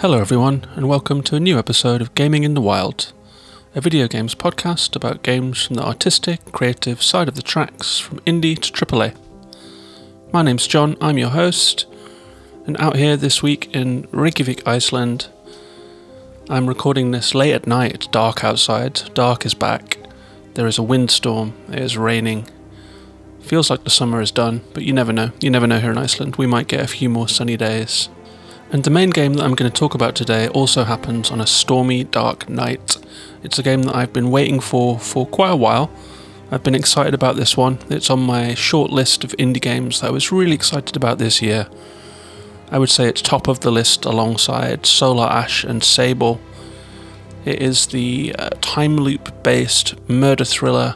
Hello, everyone, and welcome to a new episode of Gaming in the Wild, a video games podcast about games from the artistic, creative side of the tracks, from indie to AAA. My name's John, I'm your host, and out here this week in Reykjavik, Iceland, I'm recording this late at night. Dark outside, dark is back, there is a windstorm, it is raining. Feels like the summer is done, but you never know. You never know here in Iceland. We might get a few more sunny days. And the main game that I'm going to talk about today also happens on a stormy, dark night. It's a game that I've been waiting for for quite a while. I've been excited about this one. It's on my short list of indie games that I was really excited about this year. I would say it's top of the list alongside Solar Ash and Sable. It is the uh, time loop based murder thriller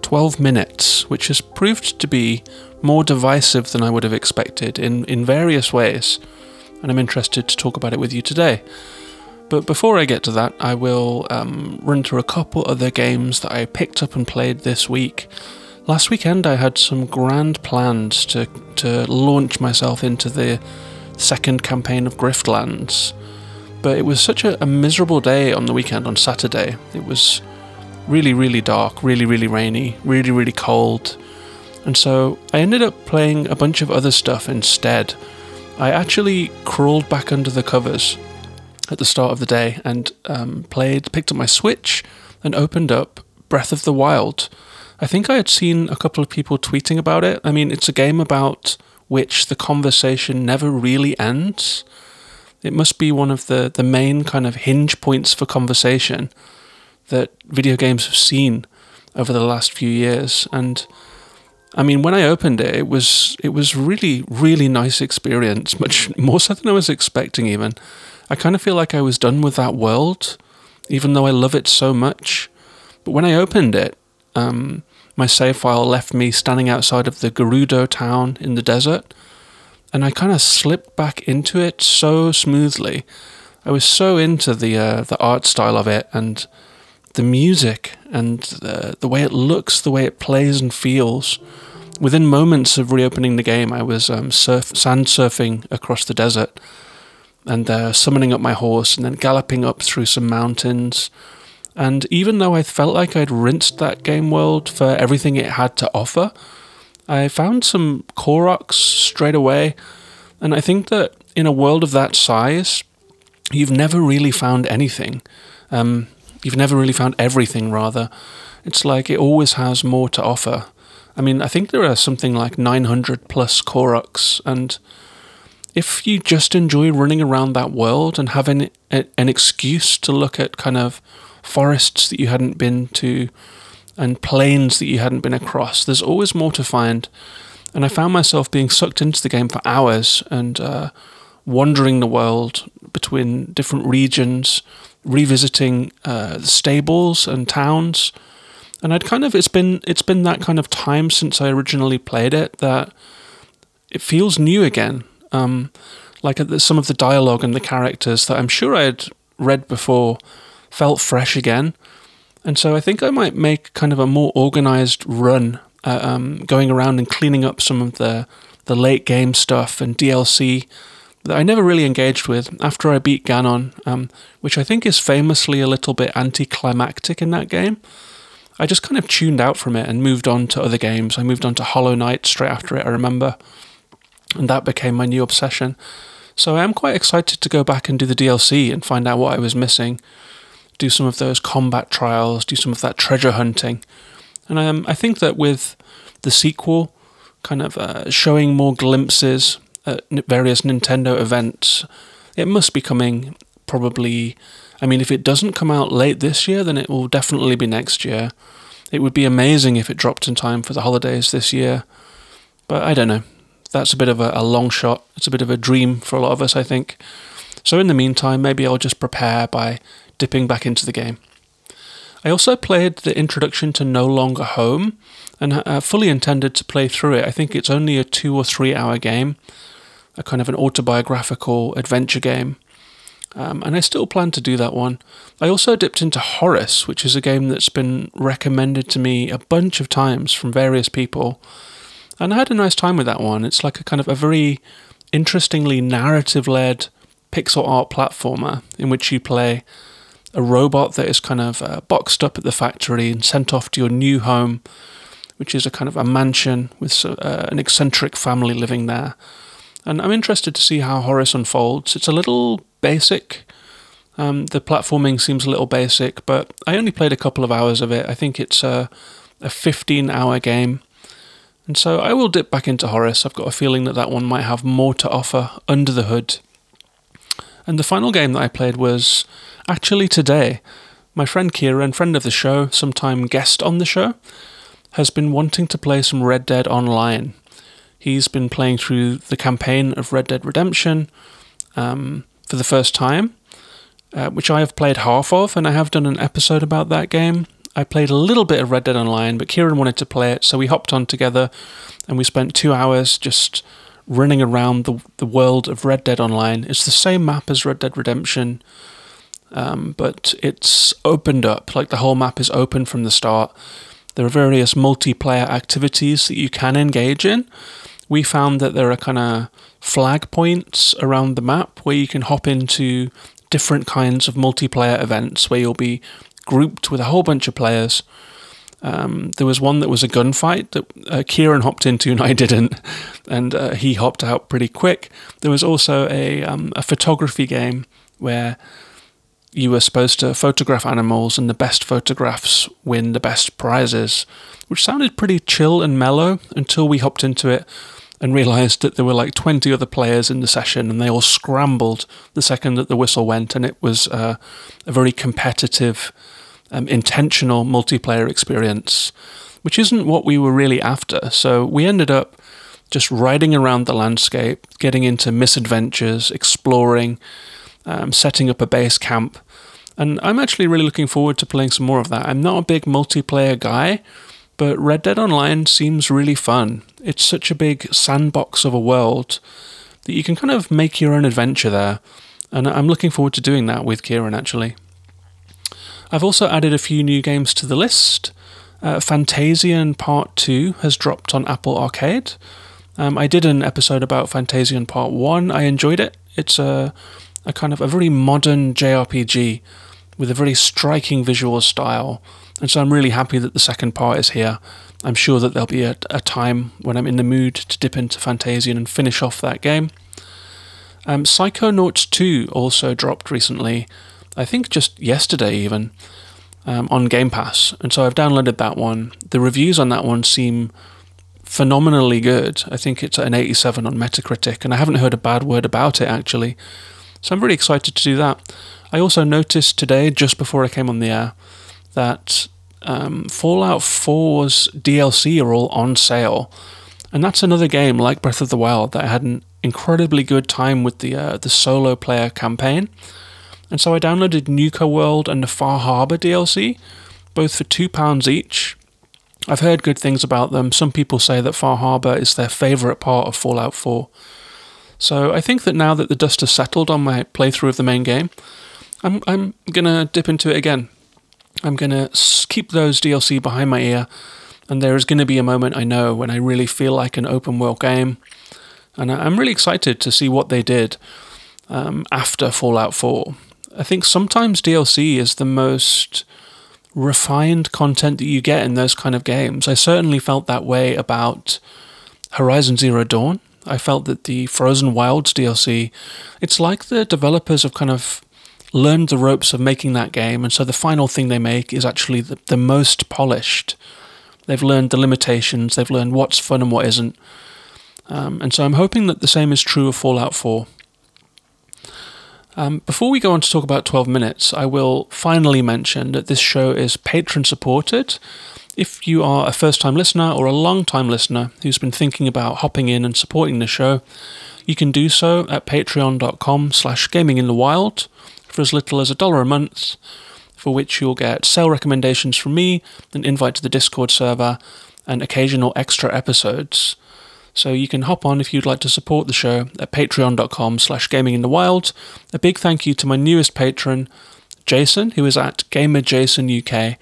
12 Minutes, which has proved to be more divisive than I would have expected in, in various ways and I'm interested to talk about it with you today. But before I get to that, I will um, run through a couple other games that I picked up and played this week. Last weekend, I had some grand plans to to launch myself into the second campaign of Griftlands, but it was such a, a miserable day on the weekend on Saturday. It was really, really dark, really, really rainy, really, really cold, and so I ended up playing a bunch of other stuff instead. I actually crawled back under the covers at the start of the day and um, played, picked up my Switch and opened up Breath of the Wild. I think I had seen a couple of people tweeting about it. I mean, it's a game about which the conversation never really ends. It must be one of the, the main kind of hinge points for conversation that video games have seen over the last few years. And I mean, when I opened it, it was it was really really nice experience, much more so than I was expecting. Even I kind of feel like I was done with that world, even though I love it so much. But when I opened it, um, my save file left me standing outside of the Gerudo town in the desert, and I kind of slipped back into it so smoothly. I was so into the uh, the art style of it and the music and the, the way it looks, the way it plays and feels. Within moments of reopening the game, I was um, surf, sand surfing across the desert and uh, summoning up my horse and then galloping up through some mountains. And even though I felt like I'd rinsed that game world for everything it had to offer, I found some Koroks straight away. And I think that in a world of that size, you've never really found anything. Um, You've never really found everything, rather. It's like it always has more to offer. I mean, I think there are something like 900 plus Koroks, and if you just enjoy running around that world and having an excuse to look at kind of forests that you hadn't been to and plains that you hadn't been across, there's always more to find. And I found myself being sucked into the game for hours and uh, wandering the world between different regions revisiting uh, stables and towns, and I'd kind of it's been it's been that kind of time since I originally played it that it feels new again. Um, like some of the dialogue and the characters that I'm sure I had read before felt fresh again, and so I think I might make kind of a more organized run, uh, um, going around and cleaning up some of the the late game stuff and DLC that I never really engaged with after I beat Ganon, um, which I think is famously a little bit anticlimactic in that game. I just kind of tuned out from it and moved on to other games. I moved on to Hollow Knight straight after it, I remember, and that became my new obsession. So I am quite excited to go back and do the DLC and find out what I was missing, do some of those combat trials, do some of that treasure hunting. And um, I think that with the sequel, kind of uh, showing more glimpses at various Nintendo events. It must be coming probably. I mean, if it doesn't come out late this year, then it will definitely be next year. It would be amazing if it dropped in time for the holidays this year. But I don't know. That's a bit of a, a long shot. It's a bit of a dream for a lot of us, I think. So, in the meantime, maybe I'll just prepare by dipping back into the game. I also played the introduction to No Longer Home and uh, fully intended to play through it. I think it's only a two or three hour game, a kind of an autobiographical adventure game. Um, and I still plan to do that one. I also dipped into Horace, which is a game that's been recommended to me a bunch of times from various people. And I had a nice time with that one. It's like a kind of a very interestingly narrative led pixel art platformer in which you play a robot that is kind of uh, boxed up at the factory and sent off to your new home, which is a kind of a mansion with uh, an eccentric family living there. And I'm interested to see how Horace unfolds. It's a little basic. Um, the platforming seems a little basic, but I only played a couple of hours of it. I think it's a, a 15 hour game. And so I will dip back into Horace. I've got a feeling that that one might have more to offer under the hood. And the final game that I played was actually today. My friend Kieran, friend of the show, sometime guest on the show, has been wanting to play some Red Dead Online. He's been playing through the campaign of Red Dead Redemption um, for the first time, uh, which I have played half of, and I have done an episode about that game. I played a little bit of Red Dead Online, but Kieran wanted to play it, so we hopped on together and we spent two hours just running around the, the world of Red Dead Online. It's the same map as Red Dead Redemption, um, but it's opened up. Like the whole map is open from the start. There are various multiplayer activities that you can engage in. We found that there are kind of flag points around the map where you can hop into different kinds of multiplayer events where you'll be grouped with a whole bunch of players. Um, there was one that was a gunfight that uh, Kieran hopped into and I didn't, and uh, he hopped out pretty quick. There was also a um, a photography game where you were supposed to photograph animals, and the best photographs win the best prizes, which sounded pretty chill and mellow until we hopped into it and realised that there were like 20 other players in the session and they all scrambled the second that the whistle went, and it was uh, a very competitive, um, intentional multiplayer experience, which isn't what we were really after. So we ended up just riding around the landscape, getting into misadventures, exploring, um, setting up a base camp. And I'm actually really looking forward to playing some more of that. I'm not a big multiplayer guy, but Red Dead Online seems really fun. It's such a big sandbox of a world that you can kind of make your own adventure there. And I'm looking forward to doing that with Kieran actually. I've also added a few new games to the list. Uh, Fantasian Part 2 has dropped on Apple Arcade. Um, I did an episode about Fantasian Part 1. I enjoyed it. It's a, a kind of a very modern JRPG with a very striking visual style and so I'm really happy that the second part is here. I'm sure that there'll be a, a time when I'm in the mood to dip into Fantasian and finish off that game. Um, Psychonauts 2 also dropped recently, I think just yesterday even, um, on Game Pass. And so I've downloaded that one. The reviews on that one seem phenomenally good. I think it's an 87 on Metacritic, and I haven't heard a bad word about it actually. So I'm really excited to do that. I also noticed today, just before I came on the air, that um, Fallout 4's DLC are all on sale. And that's another game like Breath of the Wild that I had an incredibly good time with the uh, the solo player campaign. And so I downloaded Nuka World and the Far Harbor DLC, both for £2 each. I've heard good things about them. Some people say that Far Harbor is their favourite part of Fallout 4. So I think that now that the dust has settled on my playthrough of the main game, I'm, I'm going to dip into it again I'm going to keep those DLC behind my ear, and there is going to be a moment I know when I really feel like an open world game. And I'm really excited to see what they did um, after Fallout 4. I think sometimes DLC is the most refined content that you get in those kind of games. I certainly felt that way about Horizon Zero Dawn. I felt that the Frozen Wilds DLC, it's like the developers have kind of learned the ropes of making that game, and so the final thing they make is actually the, the most polished. They've learned the limitations, they've learned what's fun and what isn't. Um, and so I'm hoping that the same is true of Fallout 4. Um, before we go on to talk about 12 minutes, I will finally mention that this show is patron supported. If you are a first time listener or a long time listener who's been thinking about hopping in and supporting the show, you can do so at patreon.com slash gaming in the wild for as little as a dollar a month, for which you'll get sale recommendations from me, an invite to the Discord server, and occasional extra episodes. So you can hop on if you'd like to support the show at patreon.com slash gaming in the wild. A big thank you to my newest patron, Jason, who is at GamerJasonUK.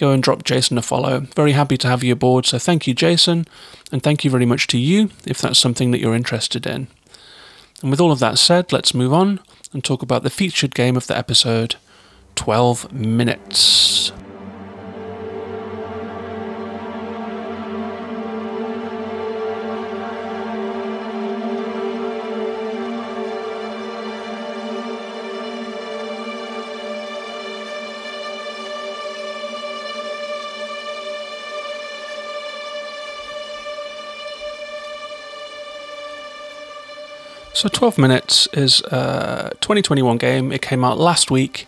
Go and drop Jason a follow. Very happy to have you aboard, so thank you, Jason, and thank you very much to you if that's something that you're interested in. And with all of that said, let's move on and talk about the featured game of the episode 12 Minutes. So 12 Minutes is uh, a 2021 game. It came out last week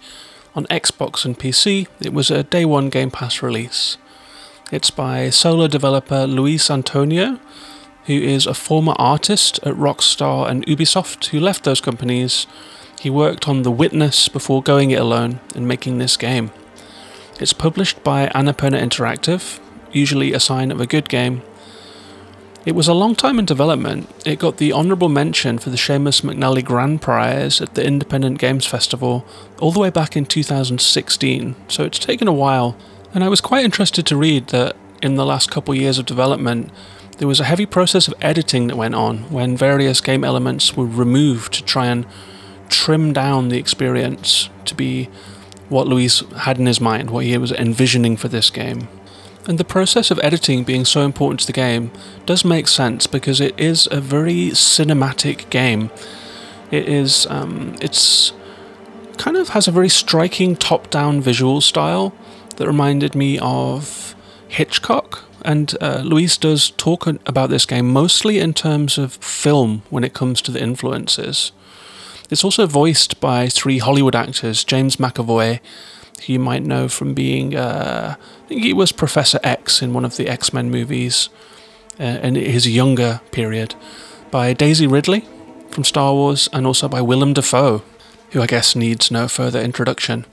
on Xbox and PC. It was a day one Game Pass release. It's by solo developer Luis Antonio, who is a former artist at Rockstar and Ubisoft who left those companies. He worked on The Witness before going it alone and making this game. It's published by Annapurna Interactive, usually a sign of a good game, it was a long time in development. It got the honourable mention for the Seamus McNally Grand Prize at the Independent Games Festival all the way back in 2016, so it's taken a while. And I was quite interested to read that in the last couple years of development, there was a heavy process of editing that went on when various game elements were removed to try and trim down the experience to be what Luis had in his mind, what he was envisioning for this game. And the process of editing being so important to the game does make sense because it is a very cinematic game. It is, um, it's kind of has a very striking top-down visual style that reminded me of Hitchcock. And uh, Luis does talk about this game mostly in terms of film when it comes to the influences. It's also voiced by three Hollywood actors James McAvoy, who you might know from being, uh, think he was Professor X in one of the X Men movies uh, in his younger period, by Daisy Ridley from Star Wars, and also by Willem Dafoe, who I guess needs no further introduction.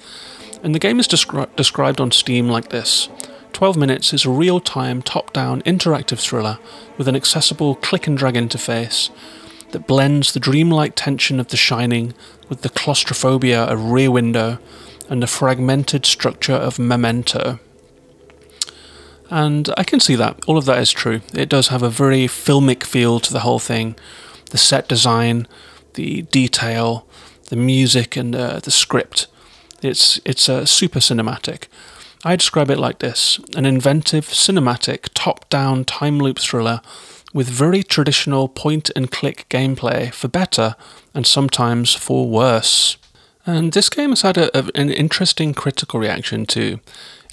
And the game is descri- described on Steam like this 12 Minutes is a real time, top down, interactive thriller with an accessible click and drag interface that blends the dreamlike tension of The Shining with the claustrophobia of Rear Window and the fragmented structure of Memento. And I can see that. All of that is true. It does have a very filmic feel to the whole thing. The set design, the detail, the music, and uh, the script. It's, it's uh, super cinematic. I describe it like this an inventive, cinematic, top down time loop thriller with very traditional point and click gameplay for better and sometimes for worse. And this game has had a, a, an interesting critical reaction too.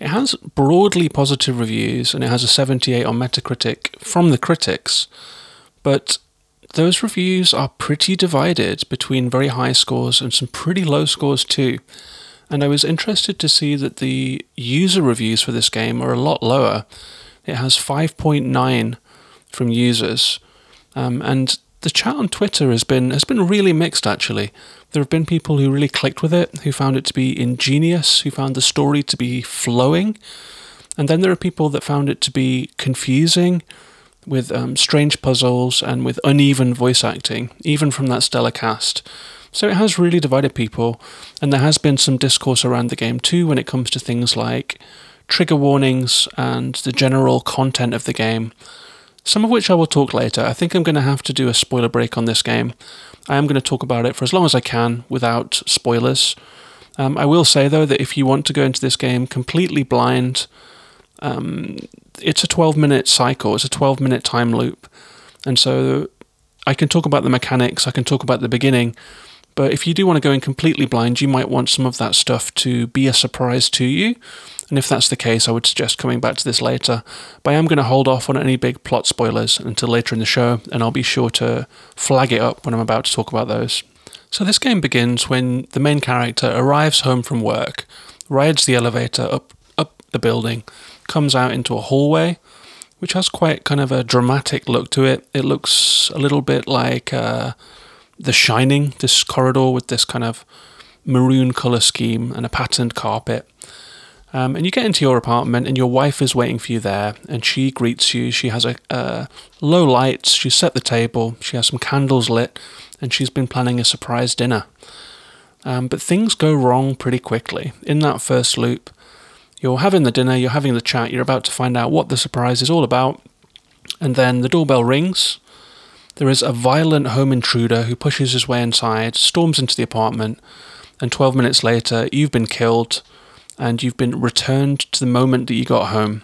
It has broadly positive reviews and it has a 78 on Metacritic from the critics, but those reviews are pretty divided between very high scores and some pretty low scores too. And I was interested to see that the user reviews for this game are a lot lower. It has 5.9 from users, um, and the chat on Twitter has been has been really mixed actually. There have been people who really clicked with it, who found it to be ingenious, who found the story to be flowing, and then there are people that found it to be confusing, with um, strange puzzles and with uneven voice acting, even from that stellar cast. So it has really divided people, and there has been some discourse around the game too when it comes to things like trigger warnings and the general content of the game some of which I will talk later. I think I'm going to have to do a spoiler break on this game. I am going to talk about it for as long as I can without spoilers. Um, I will say, though, that if you want to go into this game completely blind, um, it's a 12 minute cycle, it's a 12 minute time loop. And so I can talk about the mechanics, I can talk about the beginning, but if you do want to go in completely blind, you might want some of that stuff to be a surprise to you. And if that's the case, I would suggest coming back to this later. But I am going to hold off on any big plot spoilers until later in the show, and I'll be sure to flag it up when I'm about to talk about those. So this game begins when the main character arrives home from work, rides the elevator up up the building, comes out into a hallway, which has quite kind of a dramatic look to it. It looks a little bit like uh, The Shining, this corridor with this kind of maroon color scheme and a patterned carpet. Um, and you get into your apartment, and your wife is waiting for you there, and she greets you. She has a uh, low lights. She's set the table. She has some candles lit, and she's been planning a surprise dinner. Um, but things go wrong pretty quickly. In that first loop, you're having the dinner, you're having the chat, you're about to find out what the surprise is all about, and then the doorbell rings, there is a violent home intruder who pushes his way inside, storms into the apartment, and 12 minutes later, you've been killed and you've been returned to the moment that you got home.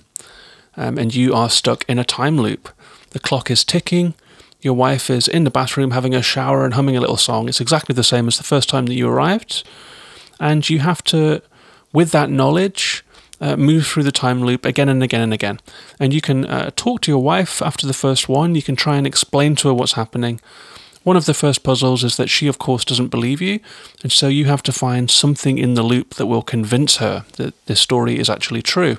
Um, and you are stuck in a time loop. The clock is ticking. Your wife is in the bathroom having a shower and humming a little song. It's exactly the same as the first time that you arrived. And you have to, with that knowledge, uh, move through the time loop again and again and again. And you can uh, talk to your wife after the first one. You can try and explain to her what's happening. One of the first puzzles is that she, of course, doesn't believe you, and so you have to find something in the loop that will convince her that this story is actually true.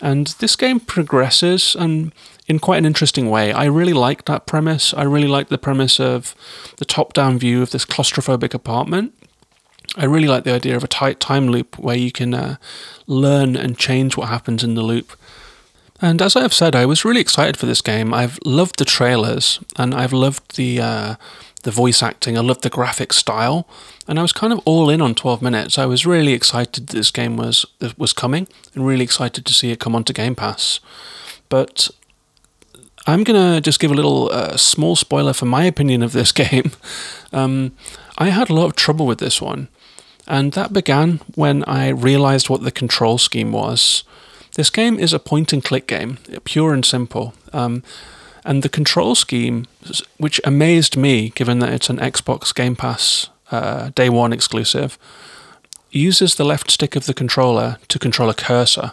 And this game progresses and in quite an interesting way. I really like that premise. I really like the premise of the top down view of this claustrophobic apartment. I really like the idea of a tight time loop where you can uh, learn and change what happens in the loop. And as I have said, I was really excited for this game. I've loved the trailers and I've loved the uh, the voice acting. I loved the graphic style, and I was kind of all in on 12 minutes. I was really excited that this game was was coming, and really excited to see it come onto Game Pass. But I'm gonna just give a little uh, small spoiler for my opinion of this game. Um, I had a lot of trouble with this one. And that began when I realized what the control scheme was. This game is a point and click game, pure and simple. Um, and the control scheme, which amazed me given that it's an Xbox Game Pass uh, day one exclusive, uses the left stick of the controller to control a cursor.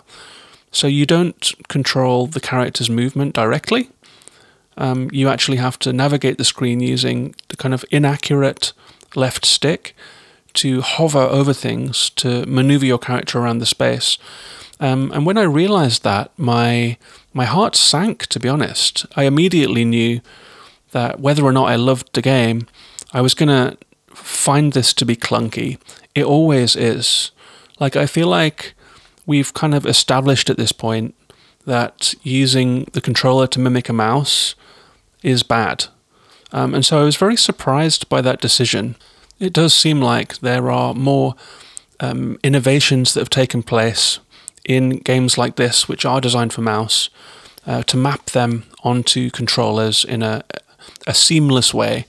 So you don't control the character's movement directly. Um, you actually have to navigate the screen using the kind of inaccurate left stick to hover over things to maneuver your character around the space. Um, and when I realized that, my my heart sank. To be honest, I immediately knew that whether or not I loved the game, I was gonna find this to be clunky. It always is. Like I feel like we've kind of established at this point that using the controller to mimic a mouse is bad. Um, and so I was very surprised by that decision it does seem like there are more um, innovations that have taken place in games like this, which are designed for mouse, uh, to map them onto controllers in a, a seamless way,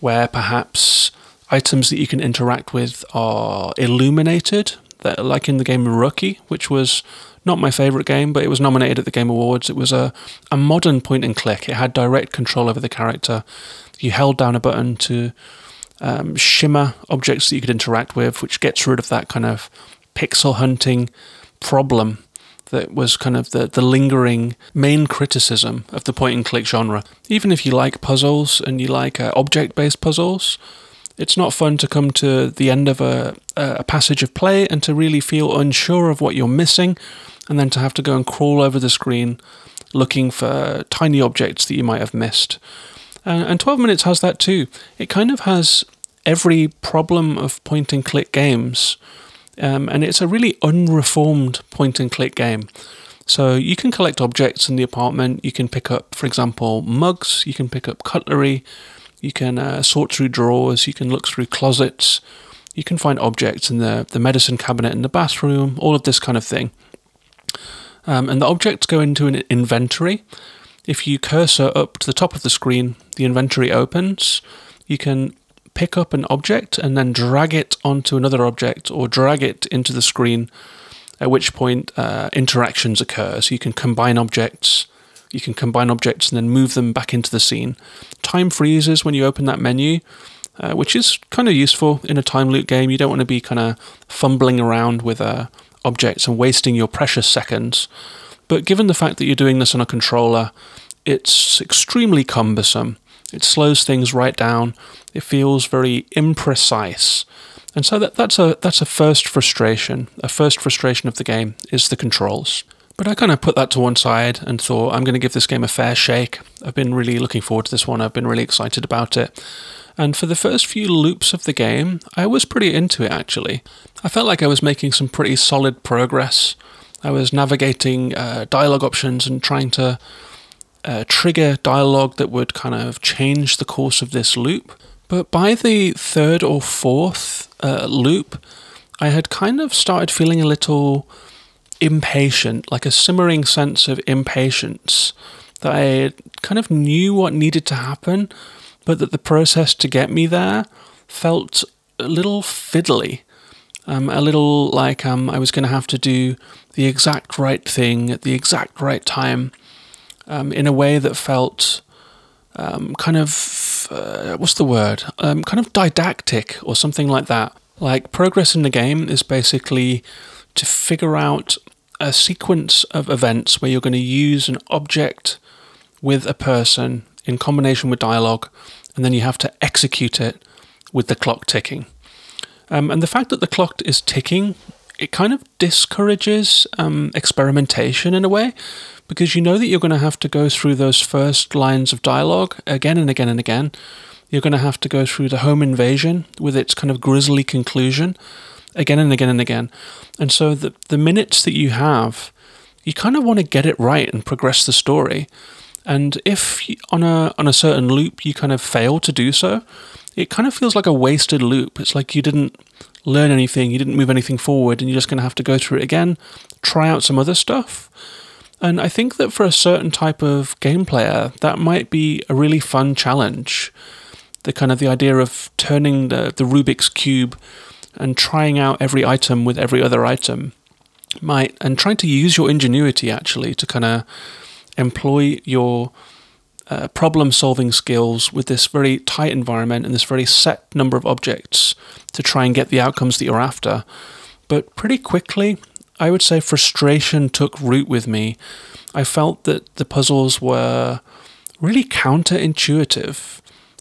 where perhaps items that you can interact with are illuminated, that, like in the game Röki, which was not my favourite game, but it was nominated at the Game Awards. It was a, a modern point and click. It had direct control over the character. You held down a button to um, shimmer objects that you could interact with, which gets rid of that kind of pixel hunting problem that was kind of the, the lingering main criticism of the point and click genre. Even if you like puzzles and you like uh, object based puzzles, it's not fun to come to the end of a, a passage of play and to really feel unsure of what you're missing, and then to have to go and crawl over the screen looking for tiny objects that you might have missed. And 12 minutes has that too. It kind of has every problem of point and click games, um, and it's a really unreformed point and click game. So you can collect objects in the apartment. You can pick up, for example, mugs. You can pick up cutlery. You can uh, sort through drawers. You can look through closets. You can find objects in the, the medicine cabinet in the bathroom, all of this kind of thing. Um, and the objects go into an inventory. If you cursor up to the top of the screen, the inventory opens. You can pick up an object and then drag it onto another object or drag it into the screen, at which point uh, interactions occur. So you can combine objects. You can combine objects and then move them back into the scene. Time freezes when you open that menu, uh, which is kind of useful in a time loop game. You don't want to be kind of fumbling around with uh, objects and wasting your precious seconds. But given the fact that you're doing this on a controller, it's extremely cumbersome. It slows things right down. It feels very imprecise. And so that, that's a that's a first frustration. A first frustration of the game is the controls. But I kind of put that to one side and thought I'm going to give this game a fair shake. I've been really looking forward to this one. I've been really excited about it. And for the first few loops of the game, I was pretty into it actually. I felt like I was making some pretty solid progress. I was navigating uh, dialogue options and trying to uh, trigger dialogue that would kind of change the course of this loop. But by the third or fourth uh, loop, I had kind of started feeling a little impatient, like a simmering sense of impatience that I kind of knew what needed to happen, but that the process to get me there felt a little fiddly. Um, a little like um, I was going to have to do the exact right thing at the exact right time um, in a way that felt um, kind of, uh, what's the word? Um, kind of didactic or something like that. Like progress in the game is basically to figure out a sequence of events where you're going to use an object with a person in combination with dialogue, and then you have to execute it with the clock ticking. Um, and the fact that the clock is ticking, it kind of discourages um, experimentation in a way, because you know that you're going to have to go through those first lines of dialogue again and again and again. You're going to have to go through the home invasion with its kind of grisly conclusion again and again and again. And so the, the minutes that you have, you kind of want to get it right and progress the story. And if on a on a certain loop you kind of fail to do so, it kind of feels like a wasted loop. It's like you didn't learn anything, you didn't move anything forward, and you're just going to have to go through it again, try out some other stuff. And I think that for a certain type of game player, that might be a really fun challenge. The kind of the idea of turning the, the Rubik's Cube and trying out every item with every other item might, and trying to use your ingenuity actually to kind of employ your uh, problem solving skills with this very tight environment and this very set number of objects to try and get the outcomes that you're after. But pretty quickly, I would say frustration took root with me. I felt that the puzzles were really counterintuitive.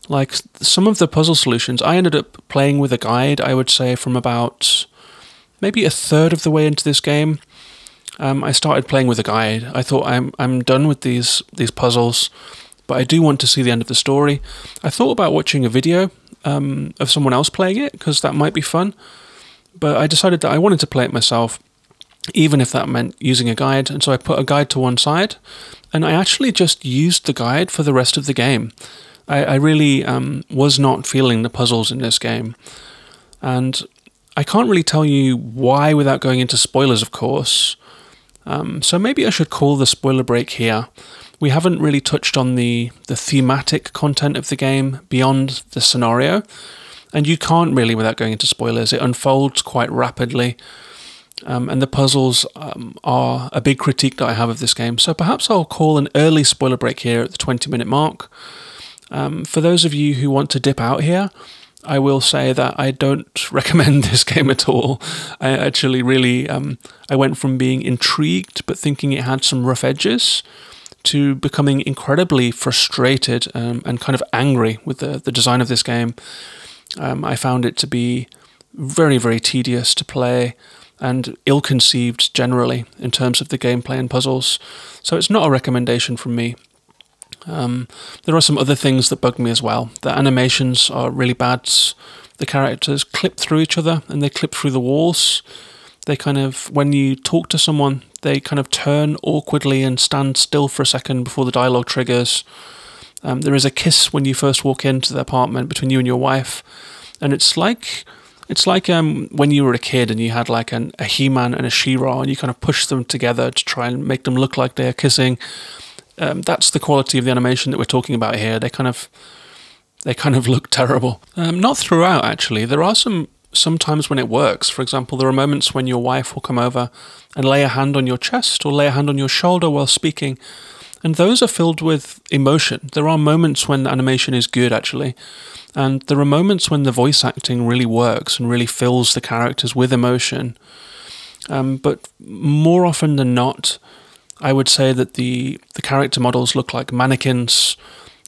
Like some of the puzzle solutions, I ended up playing with a guide, I would say, from about maybe a third of the way into this game. Um, I started playing with a guide. I thought I'm I'm done with these these puzzles, but I do want to see the end of the story. I thought about watching a video um, of someone else playing it because that might be fun, but I decided that I wanted to play it myself even if that meant using a guide. And so I put a guide to one side, and I actually just used the guide for the rest of the game. I, I really um, was not feeling the puzzles in this game. And I can't really tell you why without going into spoilers, of course. Um, so maybe I should call the spoiler break here. We haven't really touched on the, the thematic content of the game beyond the scenario. And you can't really without going into spoilers. It unfolds quite rapidly. Um, and the puzzles um, are a big critique that I have of this game. So perhaps I'll call an early spoiler break here at the 20 minute mark. Um, for those of you who want to dip out here, I will say that I don't recommend this game at all. I actually really um, I went from being intrigued but thinking it had some rough edges to becoming incredibly frustrated um, and kind of angry with the, the design of this game. Um, I found it to be very very tedious to play and ill conceived generally in terms of the gameplay and puzzles. So it's not a recommendation from me. Um, there are some other things that bug me as well. The animations are really bad. The characters clip through each other and they clip through the walls. They kind of, when you talk to someone, they kind of turn awkwardly and stand still for a second before the dialogue triggers. Um, there is a kiss when you first walk into the apartment between you and your wife, and it's like it's like um, when you were a kid and you had like an, a He-Man and a She-Ra and you kind of push them together to try and make them look like they're kissing. Um, that's the quality of the animation that we're talking about here. They kind of they kind of look terrible. Um, not throughout, actually. There are some sometimes when it works. For example, there are moments when your wife will come over and lay a hand on your chest or lay a hand on your shoulder while speaking, and those are filled with emotion. There are moments when the animation is good, actually. And there are moments when the voice acting really works and really fills the characters with emotion. Um, but more often than not, I would say that the, the character models look like mannequins.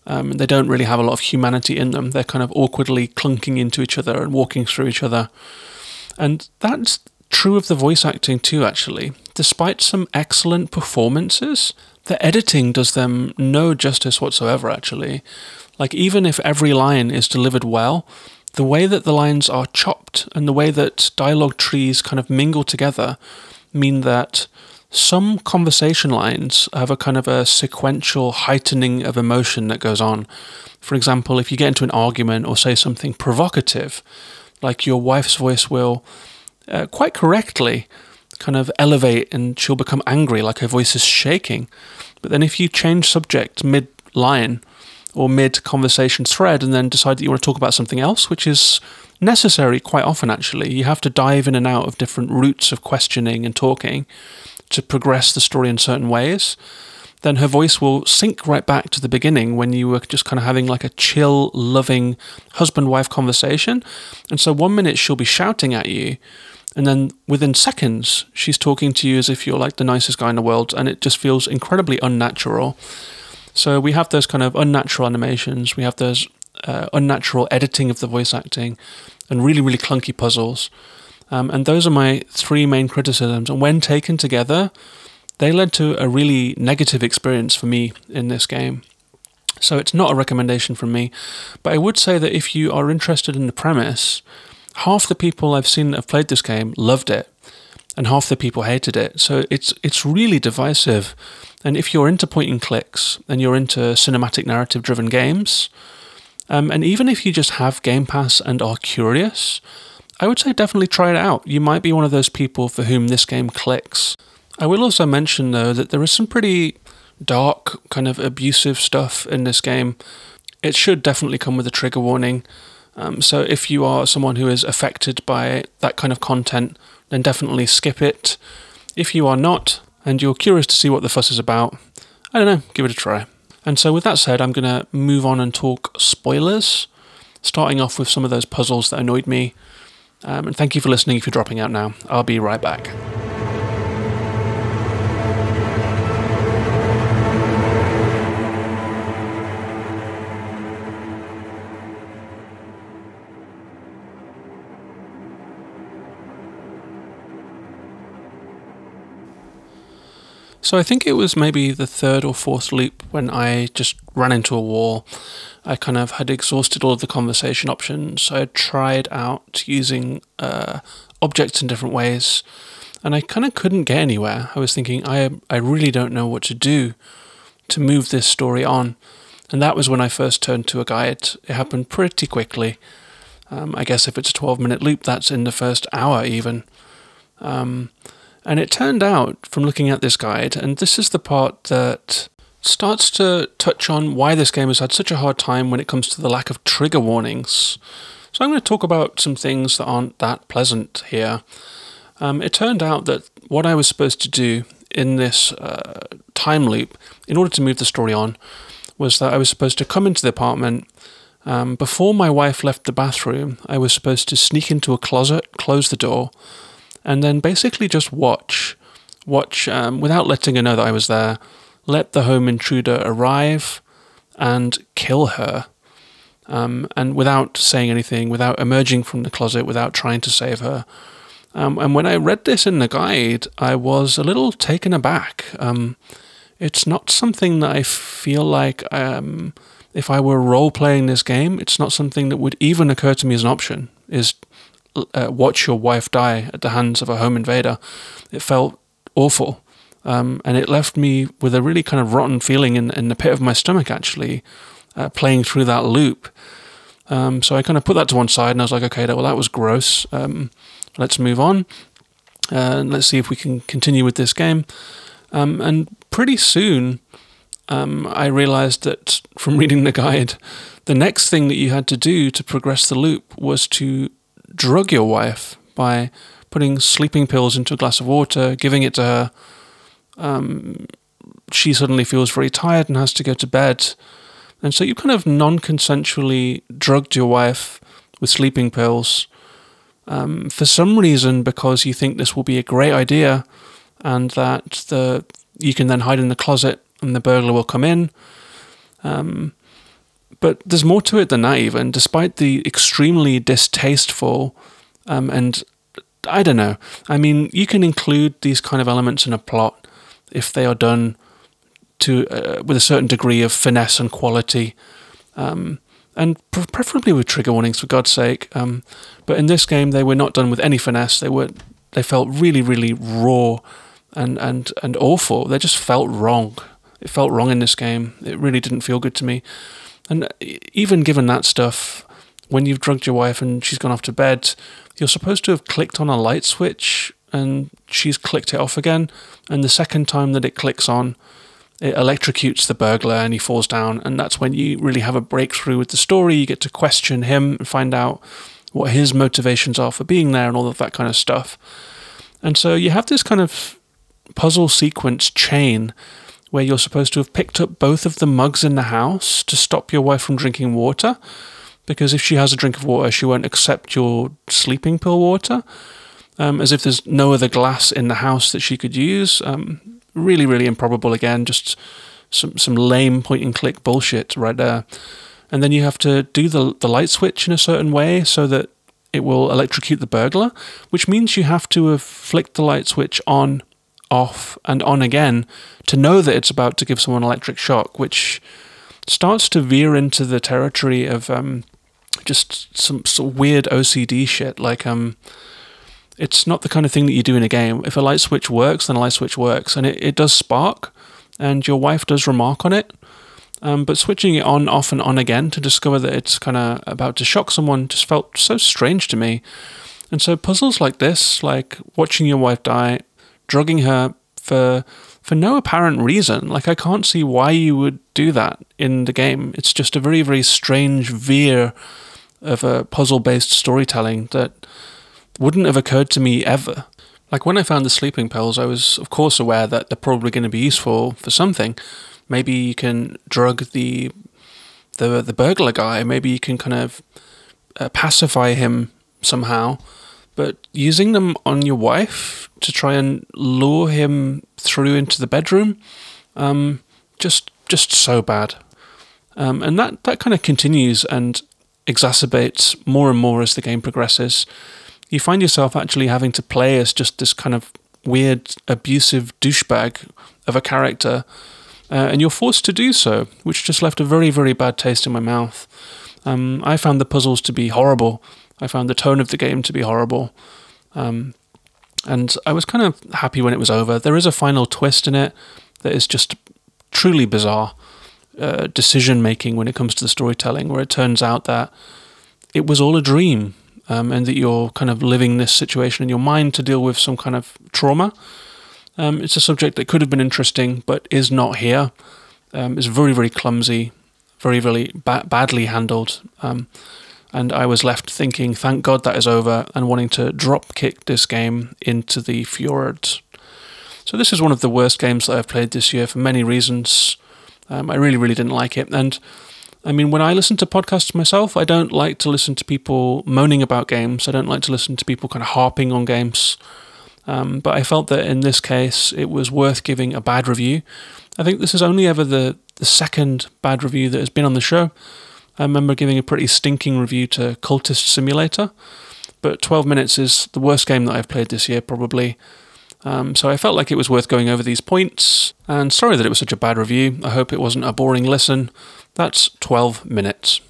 Um, they don't really have a lot of humanity in them. They're kind of awkwardly clunking into each other and walking through each other. And that's true of the voice acting too, actually. Despite some excellent performances, the editing does them no justice whatsoever, actually. Like, even if every line is delivered well, the way that the lines are chopped and the way that dialogue trees kind of mingle together mean that some conversation lines have a kind of a sequential heightening of emotion that goes on. For example, if you get into an argument or say something provocative, like your wife's voice will uh, quite correctly kind of elevate and she'll become angry, like her voice is shaking. But then if you change subject mid line or mid conversation thread and then decide that you want to talk about something else, which is necessary quite often actually, you have to dive in and out of different routes of questioning and talking to progress the story in certain ways then her voice will sink right back to the beginning when you were just kind of having like a chill, loving husband wife conversation. And so one minute she'll be shouting at you, and then within seconds she's talking to you as if you're like the nicest guy in the world, and it just feels incredibly unnatural. So we have those kind of unnatural animations, we have those uh, unnatural editing of the voice acting, and really, really clunky puzzles. Um, and those are my three main criticisms. And when taken together, they led to a really negative experience for me in this game. So it's not a recommendation from me, but I would say that if you are interested in the premise, half the people I've seen that have played this game loved it, and half the people hated it. So it's it's really divisive. And if you're into point and clicks and you're into cinematic narrative driven games, um, and even if you just have Game Pass and are curious, I would say definitely try it out. You might be one of those people for whom this game clicks. I will also mention, though, that there is some pretty dark, kind of abusive stuff in this game. It should definitely come with a trigger warning. Um, so if you are someone who is affected by that kind of content, then definitely skip it. If you are not, and you're curious to see what the fuss is about, I don't know, give it a try. And so, with that said, I'm going to move on and talk spoilers, starting off with some of those puzzles that annoyed me. Um, and thank you for listening if you're dropping out now. I'll be right back. So I think it was maybe the third or fourth loop when I just ran into a wall. I kind of had exhausted all of the conversation options. I had tried out using uh, objects in different ways, and I kind of couldn't get anywhere. I was thinking, I I really don't know what to do to move this story on, and that was when I first turned to a guide. It happened pretty quickly. Um, I guess if it's a twelve minute loop, that's in the first hour even. Um, and it turned out, from looking at this guide, and this is the part that starts to touch on why this game has had such a hard time when it comes to the lack of trigger warnings. So I'm going to talk about some things that aren't that pleasant here. Um, it turned out that what I was supposed to do in this uh, time loop, in order to move the story on, was that I was supposed to come into the apartment. Um, before my wife left the bathroom, I was supposed to sneak into a closet, close the door, and then basically just watch, watch um, without letting her know that I was there. Let the home intruder arrive and kill her, um, and without saying anything, without emerging from the closet, without trying to save her. Um, and when I read this in the guide, I was a little taken aback. Um, it's not something that I feel like um, if I were role playing this game, it's not something that would even occur to me as an option. Is uh, watch your wife die at the hands of a home invader. It felt awful. Um, and it left me with a really kind of rotten feeling in, in the pit of my stomach, actually, uh, playing through that loop. Um, so I kind of put that to one side and I was like, okay, well, that was gross. Um, let's move on. Uh, and let's see if we can continue with this game. Um, and pretty soon, um, I realized that from reading the guide, the next thing that you had to do to progress the loop was to drug your wife by putting sleeping pills into a glass of water, giving it to her. Um, she suddenly feels very tired and has to go to bed. And so you kind of non consensually drugged your wife with sleeping pills um, for some reason because you think this will be a great idea and that the you can then hide in the closet and the burglar will come in. Um, but there's more to it than that, even, despite the extremely distasteful um, and I don't know. I mean, you can include these kind of elements in a plot if they are done to uh, with a certain degree of finesse and quality, um, and pre- preferably with trigger warnings, for God's sake. Um, but in this game, they were not done with any finesse. They were they felt really, really raw and and and awful. They just felt wrong. It felt wrong in this game. It really didn't feel good to me. And even given that stuff, when you've drugged your wife and she's gone off to bed, you're supposed to have clicked on a light switch and she's clicked it off again. And the second time that it clicks on, it electrocutes the burglar and he falls down. And that's when you really have a breakthrough with the story. You get to question him and find out what his motivations are for being there and all of that kind of stuff. And so you have this kind of puzzle sequence chain where you're supposed to have picked up both of the mugs in the house to stop your wife from drinking water. Because if she has a drink of water, she won't accept your sleeping pill water. Um, as if there's no other glass in the house that she could use. Um, really, really improbable again. Just some some lame point and click bullshit right there. And then you have to do the the light switch in a certain way so that it will electrocute the burglar, which means you have to have flicked the light switch on, off, and on again to know that it's about to give someone electric shock, which starts to veer into the territory of um, just some, weird OCD shit. Like, um, it's not the kind of thing that you do in a game. If a light switch works, then a light switch works, and it, it does spark, and your wife does remark on it. Um, but switching it on, off, and on again to discover that it's kind of about to shock someone just felt so strange to me. And so puzzles like this, like watching your wife die, drugging her for for no apparent reason, like I can't see why you would do that in the game. It's just a very very strange veer of a puzzle-based storytelling that wouldn't have occurred to me ever. Like when I found the sleeping pills, I was of course aware that they're probably going to be useful for something, Maybe you can drug the the the burglar guy. Maybe you can kind of uh, pacify him somehow. But using them on your wife to try and lure him through into the bedroom, um, just just so bad. Um, and that that kind of continues and exacerbates more and more as the game progresses. You find yourself actually having to play as just this kind of weird, abusive douchebag of a character uh, and you're forced to do so, which just left a very, very bad taste in my mouth. Um, I found the puzzles to be horrible. I found the tone of the game to be horrible. Um, and I was kind of happy when it was over. There is a final twist in it that is just truly bizarre uh, decision making when it comes to the storytelling, where it turns out that it was all a dream um, and that you're kind of living this situation in your mind to deal with some kind of trauma. Um, it's a subject that could have been interesting, but is not here. Um, it's very, very clumsy, very, very ba- badly handled. Um, and I was left thinking, thank God that is over, and wanting to drop kick this game into the fjords. So, this is one of the worst games that I've played this year for many reasons. Um, I really, really didn't like it. And I mean, when I listen to podcasts myself, I don't like to listen to people moaning about games. I don't like to listen to people kind of harping on games. Um, but I felt that in this case it was worth giving a bad review. I think this is only ever the, the second bad review that has been on the show. I remember giving a pretty stinking review to Cultist Simulator, but 12 Minutes is the worst game that I've played this year, probably. Um, so I felt like it was worth going over these points, and sorry that it was such a bad review. I hope it wasn't a boring listen. That's 12 Minutes.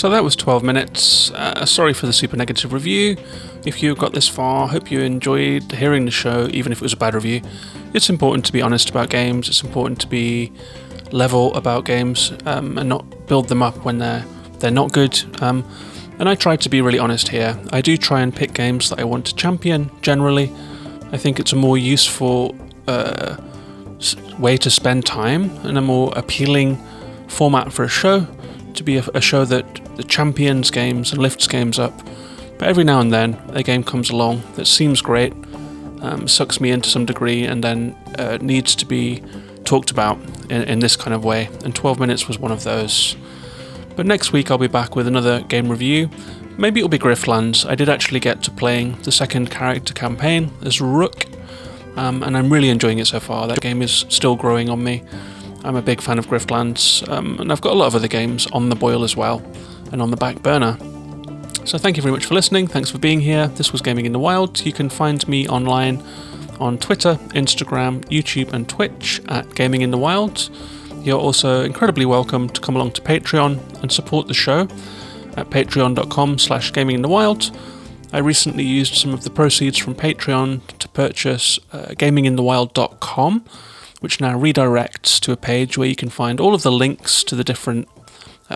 So that was 12 minutes. Uh, sorry for the super negative review. If you got this far, hope you enjoyed hearing the show, even if it was a bad review. It's important to be honest about games. It's important to be level about games um, and not build them up when they're they're not good. Um, and I try to be really honest here. I do try and pick games that I want to champion. Generally, I think it's a more useful uh, way to spend time and a more appealing format for a show to be a, a show that the champions games and lifts games up. But every now and then, a game comes along that seems great, um, sucks me into some degree, and then uh, needs to be talked about in, in this kind of way. And 12 minutes was one of those. But next week, I'll be back with another game review. Maybe it'll be Griftlands. I did actually get to playing the second character campaign as Rook, um, and I'm really enjoying it so far. That game is still growing on me. I'm a big fan of Griftlands, um, and I've got a lot of other games on the boil as well, and on the back burner. So thank you very much for listening. Thanks for being here. This was Gaming in the Wild. You can find me online on Twitter, Instagram, YouTube, and Twitch at Gaming in the Wild. You're also incredibly welcome to come along to Patreon and support the show. at patreon.com slash gaming in the wild. I recently used some of the proceeds from Patreon to purchase uh, gaminginthewild.com, which now redirects to a page where you can find all of the links to the different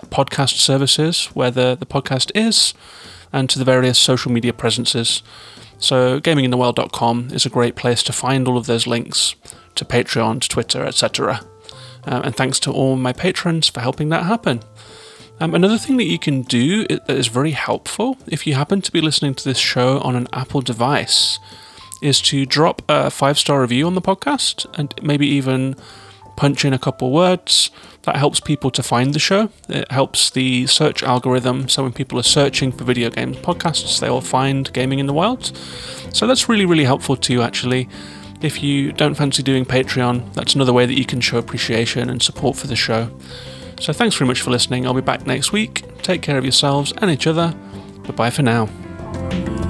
podcast services where the, the podcast is and to the various social media presences. So, gaminginthewild.com is a great place to find all of those links to Patreon, to Twitter, etc. Um, and thanks to all my patrons for helping that happen. Um, another thing that you can do that is very helpful if you happen to be listening to this show on an Apple device is to drop a five star review on the podcast and maybe even punch in a couple words. That helps people to find the show. It helps the search algorithm. So when people are searching for video games podcasts, they will find Gaming in the Wild. So that's really, really helpful to you actually. If you don't fancy doing Patreon, that's another way that you can show appreciation and support for the show. So thanks very much for listening. I'll be back next week. Take care of yourselves and each other. Bye bye for now.